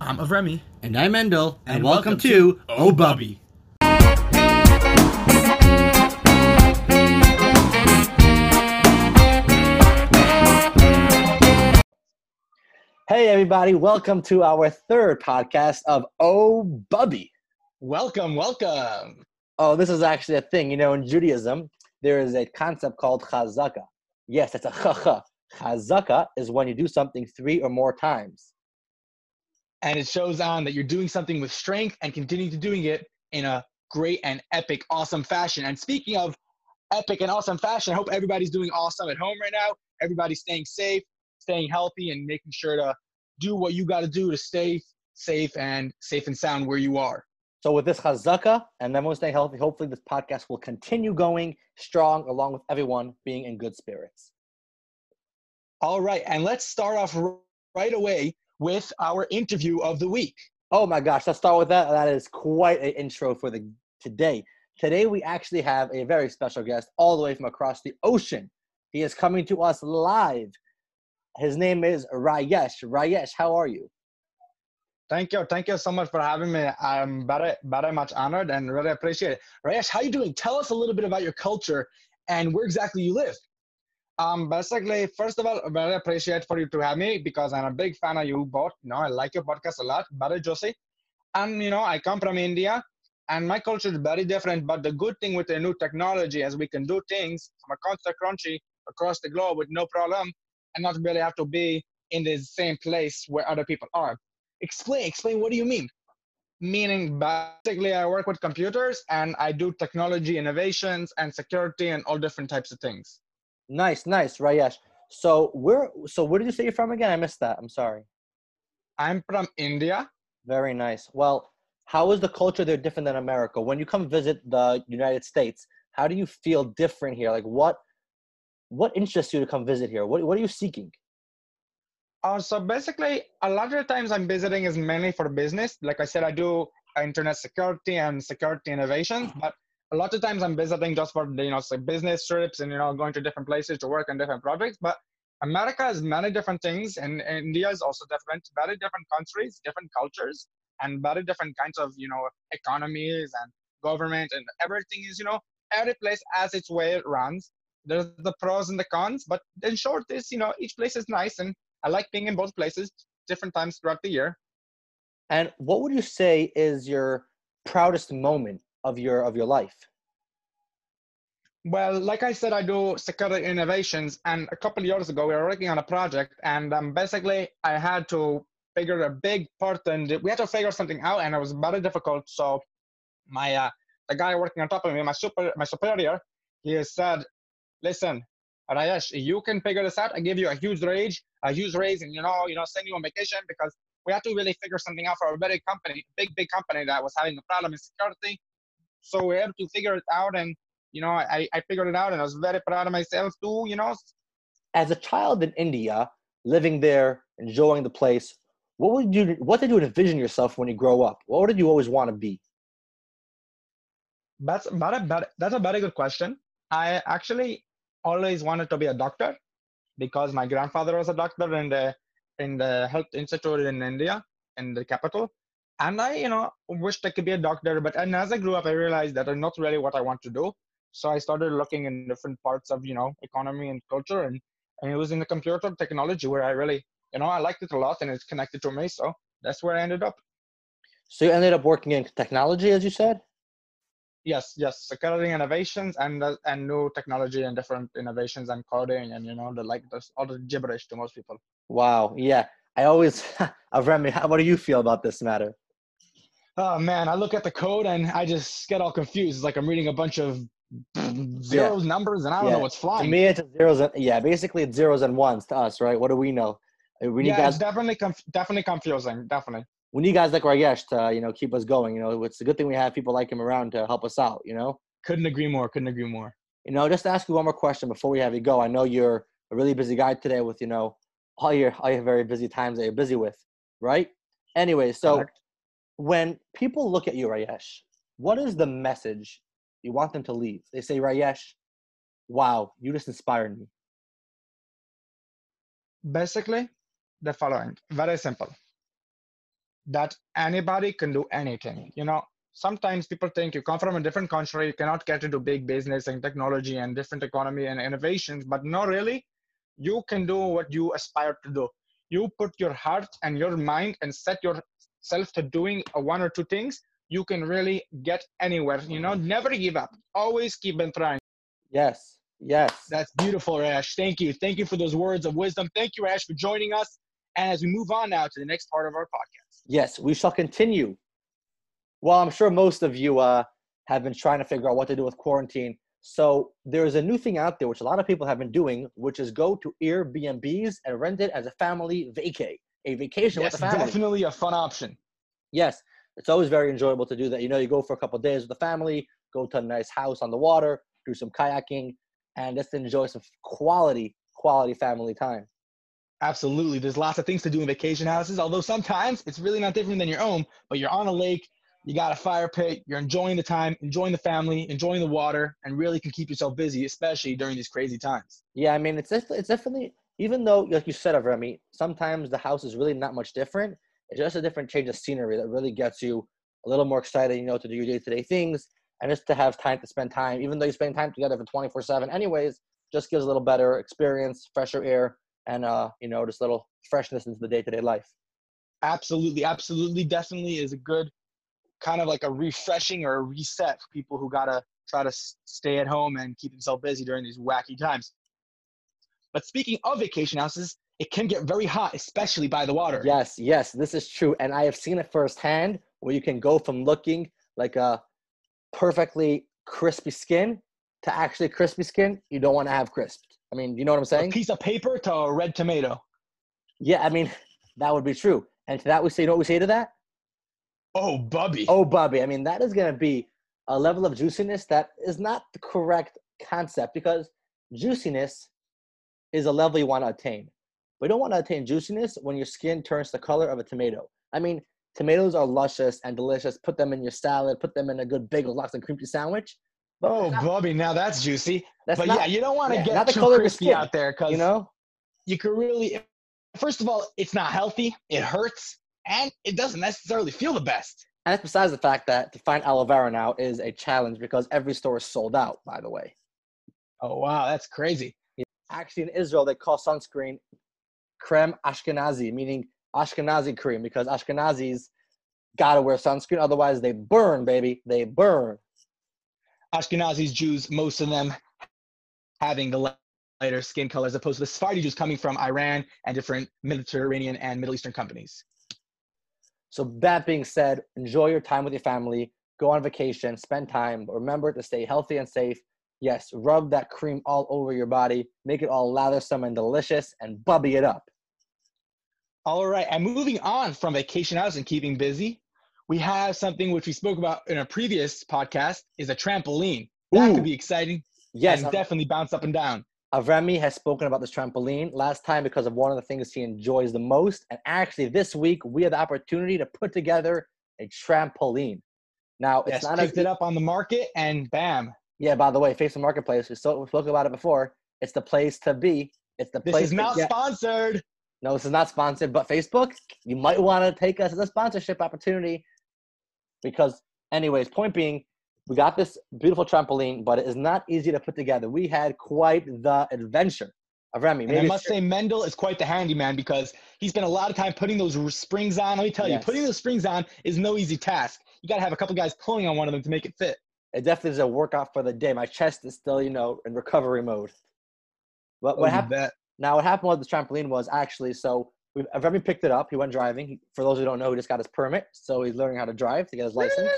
I'm Avremi. And I'm Mendel, and, And welcome, welcome to to Oh Bubby. Hey, everybody, welcome to our third podcast of Oh Bubby. Welcome, welcome. Oh, this is actually a thing. You know, in Judaism, there is a concept called chazaka. Yes, it's a chacha. Chazaka is when you do something three or more times. And it shows on that you're doing something with strength and continuing to doing it in a great and epic, awesome fashion. And speaking of epic and awesome fashion, I hope everybody's doing awesome at home right now. Everybody's staying safe, staying healthy, and making sure to do what you got to do to stay safe and safe and sound where you are. So, with this chazaka and everyone staying healthy, hopefully this podcast will continue going strong along with everyone being in good spirits. All right, and let's start off right away with our interview of the week. Oh my gosh, let's start with that. That is quite an intro for the today. Today we actually have a very special guest all the way from across the ocean. He is coming to us live. His name is Rayesh. Rayesh, how are you? Thank you. Thank you so much for having me. I'm very, very much honored and really appreciate it. Rayesh, how are you doing? Tell us a little bit about your culture and where exactly you live. Um, basically, first of all, very appreciate for you to have me because I'm a big fan of you both. You know, I like your podcast a lot, very juicy. And, you know, I come from India and my culture is very different. But the good thing with the new technology is we can do things from a constant crunchy across the globe with no problem and not really have to be in the same place where other people are. Explain, explain, what do you mean? meaning basically I work with computers and I do technology innovations and security and all different types of things. Nice, nice, Rayesh. So where so where did you say you're from again? I missed that. I'm sorry. I'm from India. Very nice. Well, how is the culture there different than America? When you come visit the United States, how do you feel different here? Like what what interests you to come visit here? What what are you seeking? Uh, so basically, a lot of the times I'm visiting is mainly for business. Like I said, I do internet security and security innovations, but a lot of times I'm visiting just for you know business trips and you know going to different places to work on different projects. But America has many different things, and India is also different. Very different countries, different cultures, and very different kinds of you know economies and government and everything is you know every place has its way it runs. There's the pros and the cons, but in short, is you know each place is nice and I like being in both places, different times throughout the year. And what would you say is your proudest moment of your of your life? Well, like I said, I do security innovations, and a couple of years ago, we were working on a project, and um, basically, I had to figure a big part, and we had to figure something out, and it was very difficult. So, my uh, the guy working on top of me, my super, my superior, he said, "Listen, Rayesh, you can figure this out. I give you a huge raise, a huge raise, and you know, you know, send you on vacation because we have to really figure something out for a very company, big, big company that was having a problem in security. So we have to figure it out, and you know, I, I figured it out, and I was very proud of myself too. You know, As a child in India, living there, enjoying the place, what would you what did you envision yourself when you grow up? What did you always want to be? that's about a, but that's a very good question. I actually always wanted to be a doctor because my grandfather was a doctor in the in the health institute in India in the capital. And I, you know, wished I could be a doctor, but and as I grew up, I realized that I'm not really what I want to do. So I started looking in different parts of, you know, economy and culture, and, and it was in the computer technology where I really, you know, I liked it a lot, and it's connected to me. So that's where I ended up. So you ended up working in technology, as you said. Yes, yes, security innovations and uh, and new technology and different innovations and coding and you know the like this all the gibberish to most people. Wow. Yeah. I always, Avremi, how, what do you feel about this matter? Oh man, I look at the code and I just get all confused. It's like I'm reading a bunch of zeros, numbers, and I don't Yeah. know what's flying. To me, it's zeros. And, yeah, basically it's zeros and ones to us, right? What do we know? Uh, We need yeah, guys. it's definitely conf- definitely confusing. Definitely. We need guys like Rayesh to, you know, keep us going. You know, it's a good thing we have people like him around to help us out. You know. Couldn't agree more. Couldn't agree more. You know, just to ask you one more question before we have you go. I know you're a really busy guy today with, you know, all your all your very busy times that you're busy with, right? Anyway, so Correct. When people look at you, Rayesh, what is the message you want them to leave? They say, Rayesh, wow, you just inspired me. Basically, the following. Very simple. that anybody can do anything. You know, sometimes people think you come from a different country, you cannot get into big business and technology and different economy and innovations, but no, really, you can do what you aspire to do. You put your heart and your mind and set yourself to doing one or two things, you can really get anywhere. You know, never give up. Always keep on trying. Yes. Yes. That's beautiful, Rash. Thank you. Thank you for those words of wisdom. Thank you, Rash, for joining us. And as we move on now to the next part of our podcast. Yes, we shall continue. Well, I'm sure most of you uh, have been trying to figure out what to do with quarantine. So there's a new thing out there, which a lot of people have been doing, which is go to Airbnbs and rent it as a family vacay, a vacation yes, with the family. definitely a fun option. Yes, it's always very enjoyable to do that. You know, you go for a couple days with the family, go to a nice house on the water, do some kayaking, and just enjoy some quality, quality family time. Absolutely. There's lots of things to do in vacation houses, although sometimes it's really not different than your own, but you're on a lake, you got a fire pit, you're enjoying the time, enjoying the family, enjoying the water, and really can keep yourself busy, especially during these crazy times. Yeah, I mean, it's it's definitely even though, like you said, Remy, sometimes the house is really not much different. It's just a different change of scenery that really gets you a little more excited, you know, to do your day-to-day things and just to have time to spend time, even though you spend time together for 24 7 anyways, just gives a little better experience, fresher air, and, uh, you know, just a little freshness into the day to day life. Absolutely. Absolutely. Definitely is a good kind of like a refreshing or a reset for people who got to try to stay at home and keep themselves busy during these wacky times. But speaking of vacation houses, it can get very hot, especially by the water. Yes, yes, this is true. And I have seen it firsthand where you can go from looking like a perfectly crispy skin to actually crispy skin, you don't want to have crisped. I mean, you know what I'm saying? A piece of paper to a red tomato. Yeah, I mean, that would be true. And to that we say, you know what we say to that? Oh, Bubby. Oh, Bubby. I mean, that is going to be a level of juiciness that is not the correct concept because juiciness is a level you want to attain. We don't want to attain juiciness when your skin turns the color of a tomato. I mean, Tomatoes are luscious and delicious. Put them in your salad. Put them in a good bagel, lox, and cream cheese sandwich. But oh, Bubby, now that's juicy. That's but not, yeah, you don't want to yeah, get too crispy out there because you know you could really. First of all, it's not healthy. It hurts, and it doesn't necessarily feel the best. And that's besides the fact that to find aloe vera now is a challenge because every store is sold out. By the way. Oh wow, that's crazy. Actually, in Israel, they call sunscreen creme Ashkenazi, meaning Ashkenazi cream because Ashkenazis gotta wear sunscreen, otherwise they burn, baby. They burn. Ashkenazis, Jews, most of them having the lighter skin color as opposed to the Sephardi Jews coming from Iran and different Mediterranean and Middle Eastern companies. So that being said, enjoy your time with your family, go on vacation, spend time, remember to stay healthy and safe. Yes, rub that cream all over your body, make it all lathersome and delicious, and bubby it up. All right, and moving on from vacation house and keeping busy, we have something which we spoke about in a previous podcast is a trampoline. That Ooh. could be exciting. Yes, and definitely bounce up and down. Avremi has spoken about this trampoline last time because of one of the things he enjoys the most. And actually, this week we had the opportunity to put together a trampoline. Now it's yes, not picked it up on the market and bam. Yeah. By the way, Facebook Marketplace. We spoke about it before. It's the place to be. It's the this place. This is not get, sponsored. No, this is not sponsored, but Facebook, you might want to take us as a sponsorship opportunity because, anyways, point being, we got this beautiful trampoline, but it is not easy to put together. We had quite the adventure. Avremi, and I must say, Mendel is quite the handyman because he spent a lot of time putting those springs on. Let me tell yes. you, putting those springs on is no easy task. You got to have a couple guys pulling on one of them to make it fit. It definitely is a workout for the day. My chest is still, you know, in recovery mode. But what oh, happened? Now, what happened with the trampoline was actually so we Remy picked it up. He went driving. He, for those who don't know, he just got his permit, so he's learning how to drive to get his license.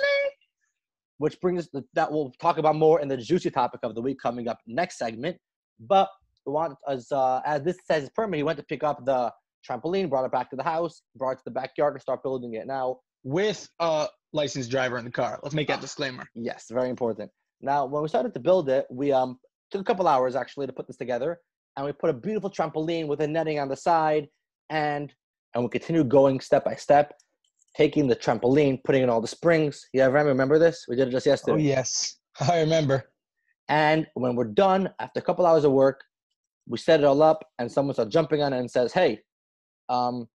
Which brings us that we'll talk about more in the juicy topic of the week coming up next segment. But we want as uh, as this says his permit, he went to pick up the trampoline, brought it back to the house, brought it to the backyard to start building it. Now with a licensed driver in the car. Let's make that ah, disclaimer. Yes, very important. Now, when we started to build it, we um took a couple hours actually to put this together and we put a beautiful trampoline with a netting on the side and and we continued going step by step taking the trampoline putting in all the springs yeah remember this we did it just yesterday oh yes i remember and when we're done after a couple hours of work we set it all up and someone starts jumping on it and says hey um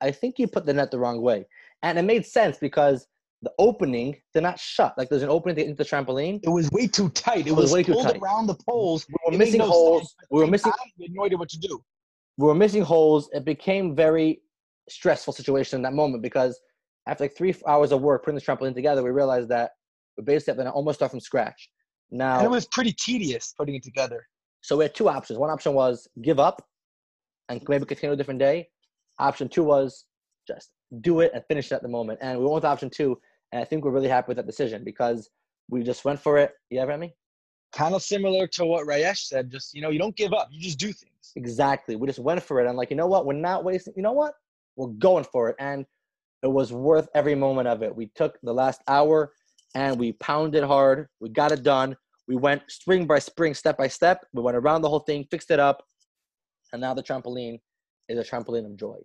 I think you put the net the wrong way. And it made sense because the opening did not shut. Like there's an opening to into the trampoline. It was way too tight. It, It was was, way too tight. around the poles. We were missing no holes. sense. We were missing we had no idea what to do. we were missing holes. It became very stressful situation in that moment because after like three hours of work putting this trampoline together, we realized that we basically have to almost start from scratch. Now, And it was pretty tedious putting it together. so we had two options. One option was give up and maybe continue a different day. Option two was just do it and finish it at the moment. And we went with option two, and I think we're really happy with that decision because we just went for it. Yeah, Remy? Kind of similar to what Rayesh said. Just you know, you don't give up. You just do things. Exactly. We just went for it. I'm like, you know what? We're not wasting. You know what? We're going for it, and it was worth every moment of it. We took the last hour and we pounded hard. We got it done. We went spring by spring, step by step. We went around the whole thing, fixed it up, and now the trampoline is a trampoline of joy.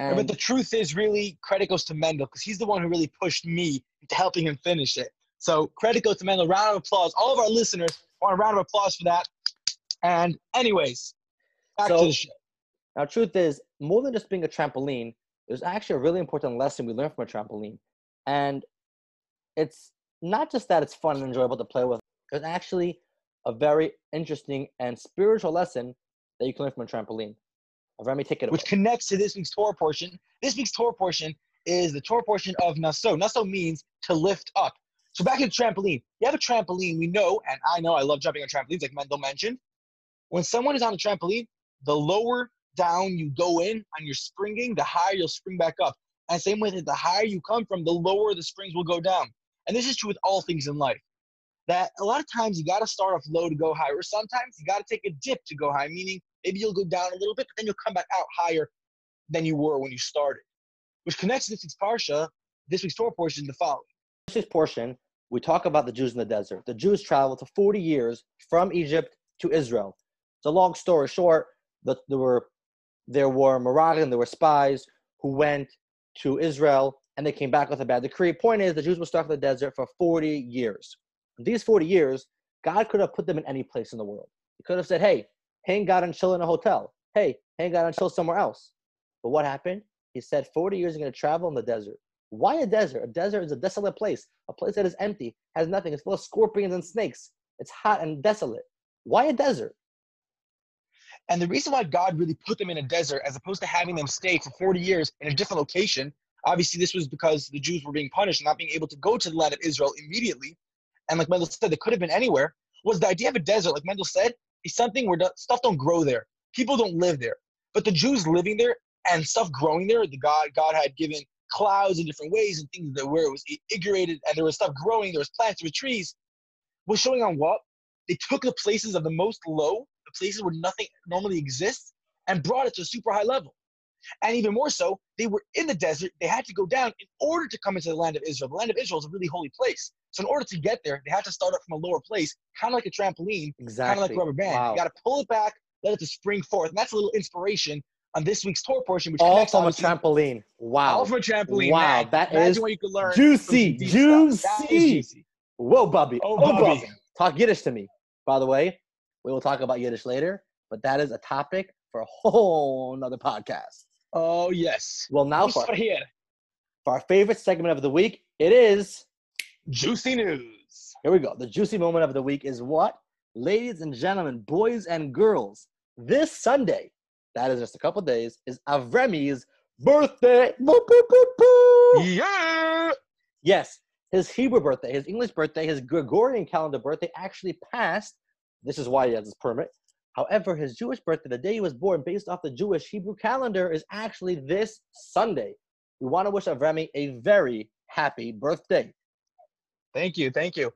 And but the truth is, really, credit goes to Mendel because he's the one who really pushed me into helping him finish it. So credit goes to Mendel. Round of applause. All of our listeners want a round of applause for that. And anyways, back So- to the show. Now, truth is, more than just being a trampoline, there's actually a really important lesson we learned from a trampoline. And it's not just that it's fun and enjoyable to play with, there's actually a very interesting and spiritual lesson that you can learn from a trampoline. Let me take it away. which connects to this week's Torah portion. This week's Torah portion is the Torah portion of Naso. Naso means to lift up. So back to the trampoline. You have a trampoline, we know, and I know I love jumping on trampolines, like Mendel mentioned. When someone is on a trampoline, the lower down you go in on your springing, the higher you'll spring back up. And same with it, the higher you come from, the lower the springs will go down. And this is true with all things in life. That a lot of times you got to start off low to go higher, or sometimes you got to take a dip to go high, meaning maybe you'll go down a little bit, but then you'll come back out higher than you were when you started. Which connects to this week's Parsha, this week's Torah portion, the following. this week's portion, we talk about the Jews in the desert. The Jews traveled to 40 years from Egypt to Israel. It's a long story short. The, there were there were Marauders and there were spies who went to Israel and they came back with a bad decree. Point is, the Jews were stuck in the desert for 40 years. These 40 years, God could have put them in any place in the world. He could have said, "Hey, hang out and chill in a hotel. Hey, hang out and chill somewhere else." But what happened? He said, 40 years you're going to travel in the desert. Why a desert? A desert is a desolate place, a place that is empty, has nothing. It's full of scorpions and snakes. It's hot and desolate. Why a desert? And the reason why God really put them in a desert as opposed to having them stay for 40 years in a different location, obviously this was because the Jews were being punished not being able to go to the land of Israel immediately. And like Mendel said, they could have been anywhere. Was the idea of a desert, like Mendel said, is something where stuff don't grow there. People don't live there. But the Jews living there and stuff growing there, the God God had given clouds in different ways and things that where it was irrigated and there was stuff growing, there was plants, there were trees, was showing on what? They took the places of the most low, the places where nothing normally exists, and brought it to a super high level. And even more so, they were in the desert. They had to go down in order to come into the land of Israel. The land of Israel is a really holy place. So in order to get there, they have to start up from a lower place, kind of like a trampoline, exactly. kind of like a rubber band. Wow. You got to pull it back, let it to spring forth. And that's a little inspiration on this week's Torah portion, which All from a trampoline. Wow. All from a trampoline. Wow, man. that Imagine is what you could learn. juicy, from some deep stuff. That is juicy. juicy. Whoa, Bubby. Oh, Oh, Bubby. Talk Yiddish to me. By the way, we will talk about Yiddish later, but that is a topic for a whole nother podcast. Oh, yes. Well, now for, for here? for our favorite segment of the week, it is Juicy news. Here we go. The juicy moment of the week is what? Ladies and gentlemen, boys and girls, this Sunday, that is just a couple days, is Avremi's birthday. Boop, boop, boop, boop. Yeah. Yes, his Hebrew birthday, his English birthday, his Gregorian calendar birthday actually passed. This is why he has his permit. However, his Jewish birthday, the day he was born, based off the Jewish Hebrew calendar, is actually this Sunday. We want to wish Avremi a very happy birthday. Thank you. Thank you.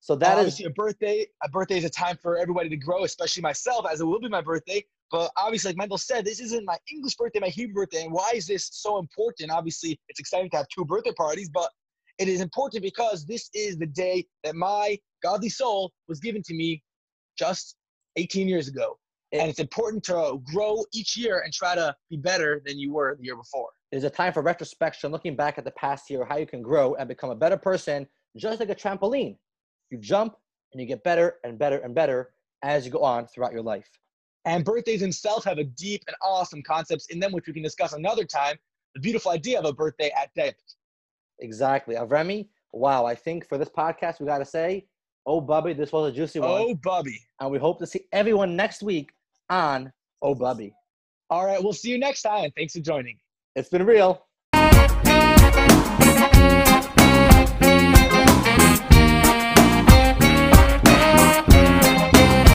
So that is obviously a birthday. A birthday is a time for everybody to grow, especially myself, as it will be my birthday. But obviously, like Mendel said, this isn't my English birthday, my Hebrew birthday. And why is this so important? Obviously, it's exciting to have two birthday parties, but it is important because this is the day that my godly soul was given to me just 18 years ago. And it's important to grow each year and try to be better than you were the year before. There's a time for retrospection, looking back at the past year, how you can grow and become a better person, just like a trampoline. You jump and you get better and better and better as you go on throughout your life. And birthdays themselves have a deep and awesome concepts in them, which we can discuss another time. The beautiful idea of a birthday at depth. Exactly. Uh, Avremi, wow, I think for this podcast, we got to say, oh, Bubby, this was a juicy one. Oh, Bubby. And we hope to see everyone next week on Oh, Bubby. All right, we'll see you next time. Thanks for joining. It's been real.